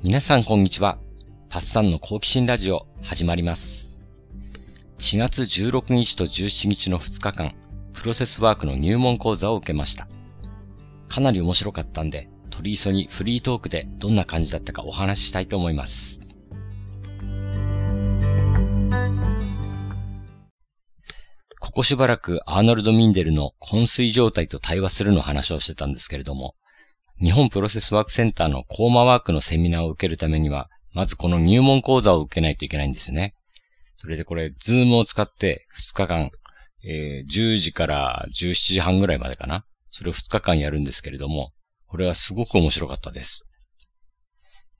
皆さんこんにちは。パッサンの好奇心ラジオ始まります。4月16日と17日の2日間、プロセスワークの入門講座を受けました。かなり面白かったんで、取り急ぎフリートークでどんな感じだったかお話ししたいと思います。ここしばらくアーノルド・ミンデルの昏睡状態と対話するの話をしてたんですけれども、日本プロセスワークセンターのコーマワークのセミナーを受けるためには、まずこの入門講座を受けないといけないんですよね。それでこれ、ズームを使って2日間、えー、10時から17時半ぐらいまでかな。それを2日間やるんですけれども、これはすごく面白かったです。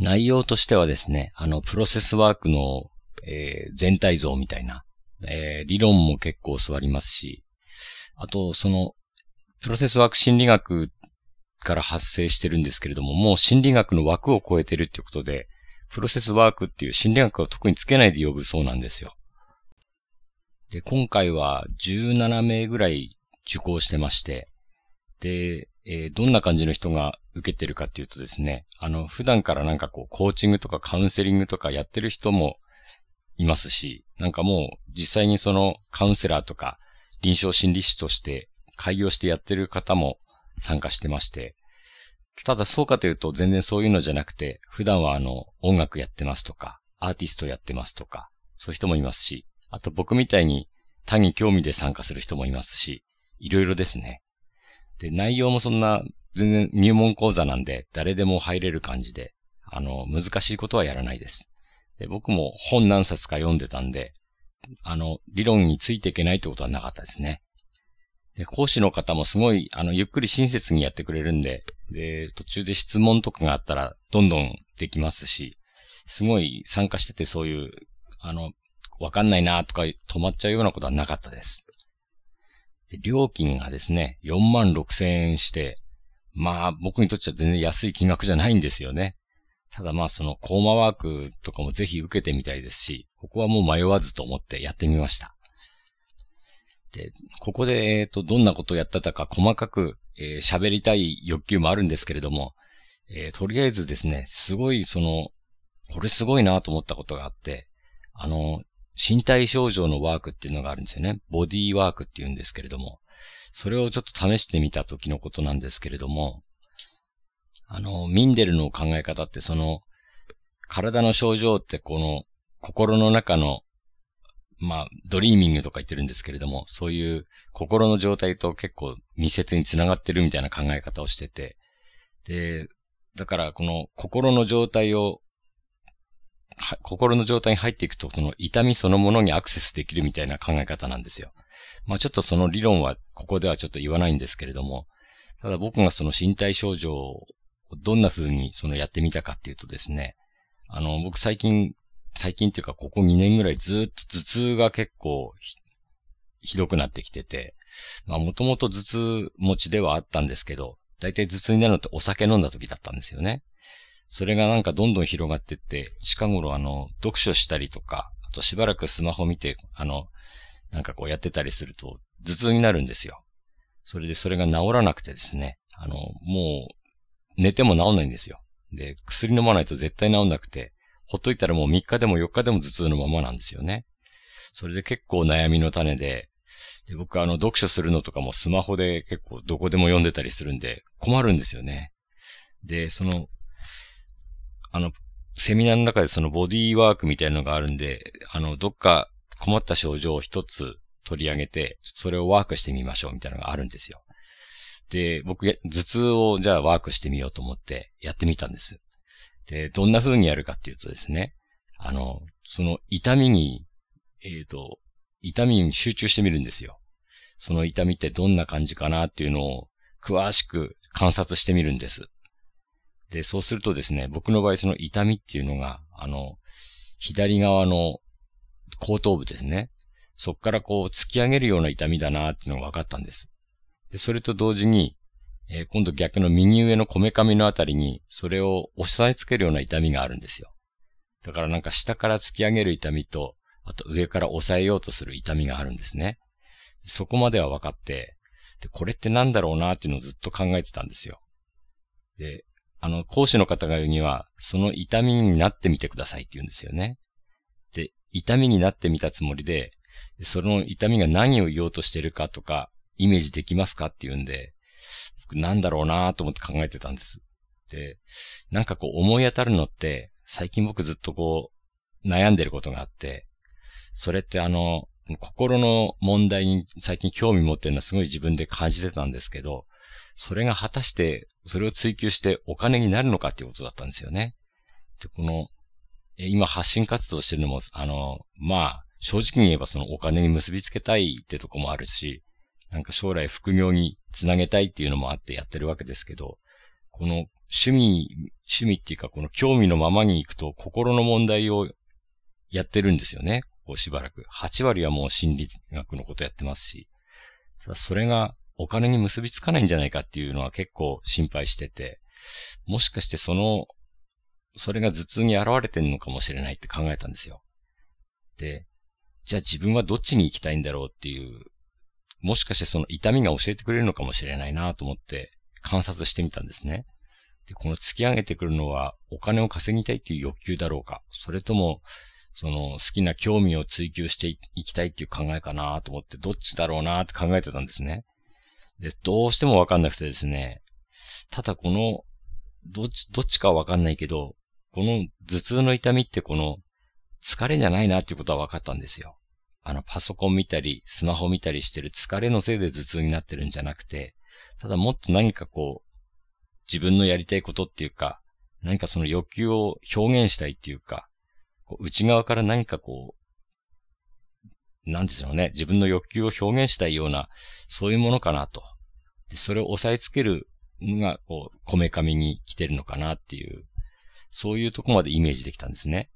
内容としてはですね、あの、プロセスワークの、えー、全体像みたいな、えー、理論も結構教わりますし、あと、その、プロセスワーク心理学から発生してるんですけれども、もう心理学の枠を超えてるっていうことで、プロセスワークっていう心理学を特につけないで呼ぶそうなんですよ。で、今回は17名ぐらい受講してまして、で、えー、どんな感じの人が受けてるかっていうとですね、あの、普段からなんかこう、コーチングとかカウンセリングとかやってる人もいますし、なんかもう実際にそのカウンセラーとか臨床心理士として開業してやってる方も参加してまして、ただそうかというと全然そういうのじゃなくて、普段はあの、音楽やってますとか、アーティストやってますとか、そういう人もいますし、あと僕みたいに他に興味で参加する人もいますし、いろいろですね。で、内容もそんな、全然入門講座なんで、誰でも入れる感じで、あの、難しいことはやらないです。で、僕も本何冊か読んでたんで、あの、理論についていけないってことはなかったですね。で、講師の方もすごい、あの、ゆっくり親切にやってくれるんで、で、途中で質問とかがあったら、どんどんできますし、すごい参加しててそういう、あの、わかんないなとか止まっちゃうようなことはなかったです。で料金がですね、4万6千円して、まあ僕にとっては全然安い金額じゃないんですよね。ただまあそのコーマワークとかもぜひ受けてみたいですし、ここはもう迷わずと思ってやってみました。で、ここで、えっ、ー、と、どんなことをやってたか細かくえー、喋りたい欲求もあるんですけれども、えー、とりあえずですね、すごいその、これすごいなと思ったことがあって、あの、身体症状のワークっていうのがあるんですよね。ボディーワークっていうんですけれども、それをちょっと試してみた時のことなんですけれども、あの、ミンデルの考え方ってその、体の症状ってこの心の中のまあ、ドリーミングとか言ってるんですけれども、そういう心の状態と結構密接につながってるみたいな考え方をしてて、で、だからこの心の状態を、心の状態に入っていくと、その痛みそのものにアクセスできるみたいな考え方なんですよ。まあちょっとその理論はここではちょっと言わないんですけれども、ただ僕がその身体症状をどんな風にそのやってみたかっていうとですね、あの、僕最近最近っていうかここ2年ぐらいずっと頭痛が結構ひどくなってきてて、まあもともと頭痛持ちではあったんですけど、だいたい頭痛になるのってお酒飲んだ時だったんですよね。それがなんかどんどん広がってって、近頃あの、読書したりとか、あとしばらくスマホ見て、あの、なんかこうやってたりすると、頭痛になるんですよ。それでそれが治らなくてですね、あの、もう、寝ても治んないんですよ。で、薬飲まないと絶対治んなくて、ほっといたらもう3日でも4日でも頭痛のままなんですよね。それで結構悩みの種で、で僕あの読書するのとかもスマホで結構どこでも読んでたりするんで困るんですよね。で、その、あの、セミナーの中でそのボディーワークみたいなのがあるんで、あの、どっか困った症状を一つ取り上げて、それをワークしてみましょうみたいなのがあるんですよ。で、僕、頭痛をじゃあワークしてみようと思ってやってみたんです。で、どんな風にやるかっていうとですね、あの、その痛みに、えっ、ー、と、痛みに集中してみるんですよ。その痛みってどんな感じかなっていうのを詳しく観察してみるんです。で、そうするとですね、僕の場合その痛みっていうのが、あの、左側の後頭部ですね。そっからこう突き上げるような痛みだなっていうのが分かったんです。で、それと同時に、えー、今度逆の右上のこめかみのあたりに、それを押さえつけるような痛みがあるんですよ。だからなんか下から突き上げる痛みと、あと上から押さえようとする痛みがあるんですね。そこまでは分かって、で、これって何だろうなっていうのをずっと考えてたんですよ。で、あの、講師の方が言うには、その痛みになってみてくださいって言うんですよね。で、痛みになってみたつもりで、その痛みが何を言おうとしてるかとか、イメージできますかって言うんで、なんだろうなと思って考えてたんです。で、なんかこう思い当たるのって、最近僕ずっとこう、悩んでることがあって、それってあの、心の問題に最近興味持ってるのはすごい自分で感じてたんですけど、それが果たして、それを追求してお金になるのかっていうことだったんですよね。で、この、今発信活動してるのも、あの、まあ、正直に言えばそのお金に結びつけたいってとこもあるし、なんか将来副業につなげたいっていうのもあってやってるわけですけど、この趣味、趣味っていうかこの興味のままに行くと心の問題をやってるんですよね。こうしばらく。8割はもう心理学のことやってますし。ただそれがお金に結びつかないんじゃないかっていうのは結構心配してて、もしかしてその、それが頭痛に現れてんのかもしれないって考えたんですよ。で、じゃあ自分はどっちに行きたいんだろうっていう、もしかしてその痛みが教えてくれるのかもしれないなと思って観察してみたんですね。で、この突き上げてくるのはお金を稼ぎたいっていう欲求だろうか、それともその好きな興味を追求していきたいっていう考えかなと思ってどっちだろうなって考えてたんですね。で、どうしてもわかんなくてですね、ただこの、どっち、どっちかはわかんないけど、この頭痛の痛みってこの疲れじゃないなっていうことは分かったんですよ。あの、パソコン見たり、スマホ見たりしてる疲れのせいで頭痛になってるんじゃなくて、ただもっと何かこう、自分のやりたいことっていうか、何かその欲求を表現したいっていうか、こう内側から何かこう、なんでしょうね。自分の欲求を表現したいような、そういうものかなと。で、それを押さえつけるのが、こう、こめかみに来てるのかなっていう、そういうとこまでイメージできたんですね。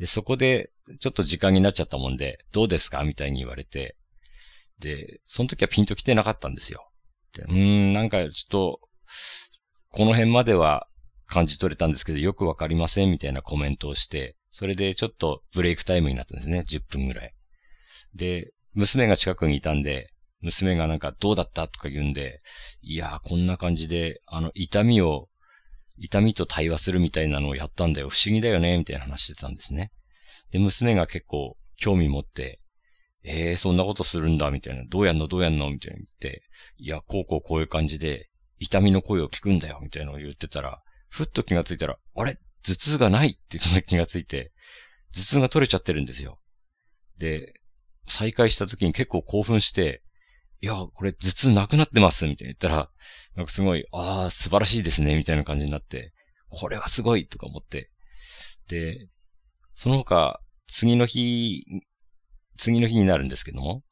で、そこで、ちょっと時間になっちゃったもんで、どうですか？みたいに言われて、で、その時はピンと来てなかったんですよ。でうーん、なんかちょっと、この辺までは感じ取れたんですけど、よくわかりませんみたいなコメントをして、それでちょっとブレイクタイムになったんですね。10分ぐらい。で、娘が近くにいたんで、娘がなんかどうだった？とか言うんで、いやーこんな感じで、あの、痛みを痛みと対話するみたいなのをやったんだよ。不思議だよね、みたいな話してたんですね。で、娘が結構興味持って、ええー、そんなことするんだ、みたいな。どうやんのどうやんのみたいな言って、いや、こうこうこういう感じで、痛みの声を聞くんだよ、みたいなのを言ってたら、ふっと気がついたら、あれ？頭痛がないっていう気がついて、頭痛が取れちゃってるんですよ。で、再会した時に結構興奮して、いや、これ頭痛なくなってます、みたいな言ったら、なんかすごい、ああ、素晴らしいですね、みたいな感じになって、これはすごいとか思って。で、その他、次の日、次の日になるんですけども、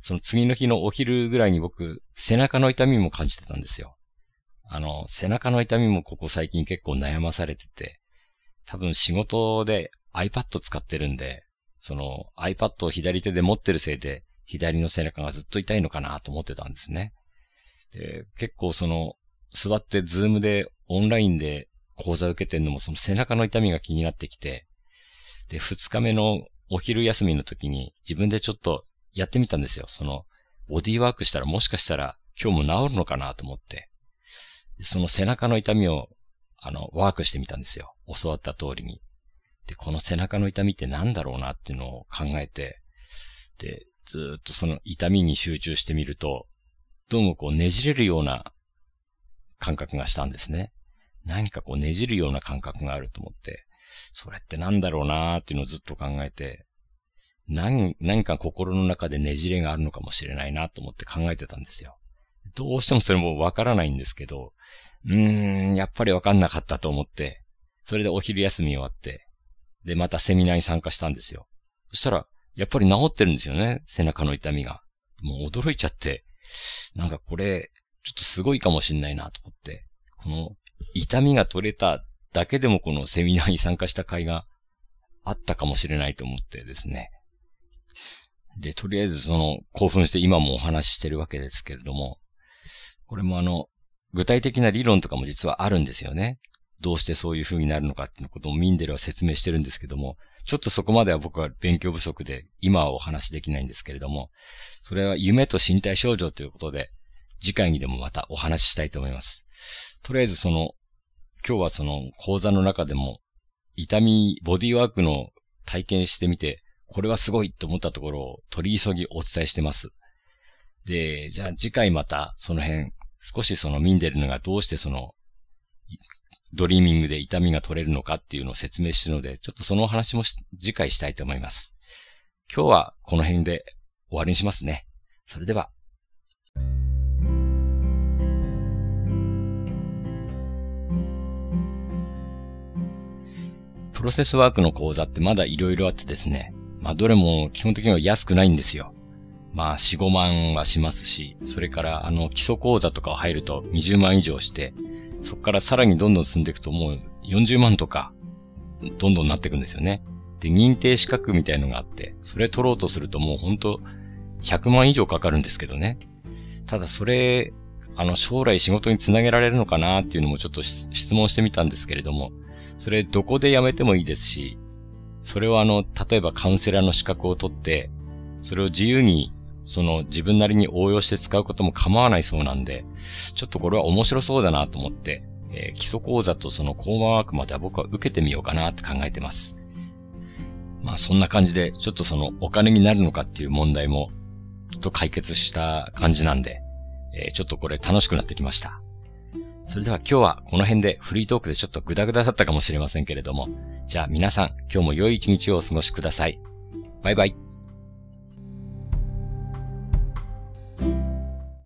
その次の日のお昼ぐらいに僕、背中の痛みも感じてたんですよ。あの、背中の痛みもここ最近結構悩まされてて、多分仕事で iPad 使ってるんで、その iPad を左手で持ってるせいで、左の背中がずっと痛いのかなと思ってたんですね。で、結構その、座ってズームでオンラインで講座受けてんのもその背中の痛みが気になってきて、で、二日目のお昼休みの時に自分でちょっとやってみたんですよ。その、ボディワークしたらもしかしたら今日も治るのかなと思って。その背中の痛みを、あの、ワークしてみたんですよ。教わった通りに。で、この背中の痛みって何だろうなっていうのを考えて、で、ずっとその痛みに集中してみると、どうもこうねじれるような感覚がしたんですね。何かこうねじるような感覚があると思って、それって何だろうなーっていうのをずっと考えて、何、何か心の中でねじれがあるのかもしれないなと思って考えてたんですよ。どうしてもそれもわからないんですけど、うーん、やっぱりわかんなかったと思って、それでお昼休み終わって、で、またセミナーに参加したんですよ。そしたら、やっぱり治ってるんですよね、背中の痛みが。もう驚いちゃって、なんかこれ、ちょっとすごいかもしんないなと思って、この痛みが取れただけでもこのセミナーに参加した甲斐があったかもしれないと思ってですね。で、とりあえずその興奮して今もお話ししてるわけですけれども、これもあの、具体的な理論とかも実はあるんですよね。どうしてそういう風になるのかっていうことをミンデルは説明してるんですけども、ちょっとそこまでは僕は勉強不足で今はお話しできないんですけれども、それは夢と身体症状ということで、次回にでもまたお話ししたいと思います。とりあえずその、今日はその講座の中でも、痛み、ボディワークの体験してみて、これはすごいと思ったところを取り急ぎお伝えしてます。で、じゃあ次回またその辺、少しそのミンデルのがどうしてその、ドリーミングで痛みが取れるのかっていうのを説明してるので、ちょっとそのお話も次回したいと思います。今日はこの辺で終わりにしますね。それでは。プロセスワークの講座ってまだ色々あってですね。まあどれも基本的には安くないんですよ。まあ4、5万はしますし、それからあの基礎講座とか入ると20万以上して、そこからさらにどんどん進んでいくともう40万とか、どんどんなっていくんですよね。で、認定資格みたいのがあって、それ取ろうとするともうほんと100万以上かかるんですけどね。ただそれ、あの将来仕事につなげられるのかなっていうのもちょっと質問してみたんですけれども、それどこでやめてもいいですし、それをあの、例えばカウンセラーの資格を取って、それを自由に、その自分なりに応用して使うことも構わないそうなんで、ちょっとこれは面白そうだなと思って、えー、基礎講座とそのコーマワークまでは僕は受けてみようかなって考えてます。まあそんな感じで、ちょっとそのお金になるのかっていう問題も、ちょっと解決した感じなんで、えー、ちょっとこれ楽しくなってきました。それでは今日はこの辺でフリートークでちょっとグダグダだったかもしれませんけれども、じゃあ皆さん今日も良い一日をお過ごしください。バイバイ。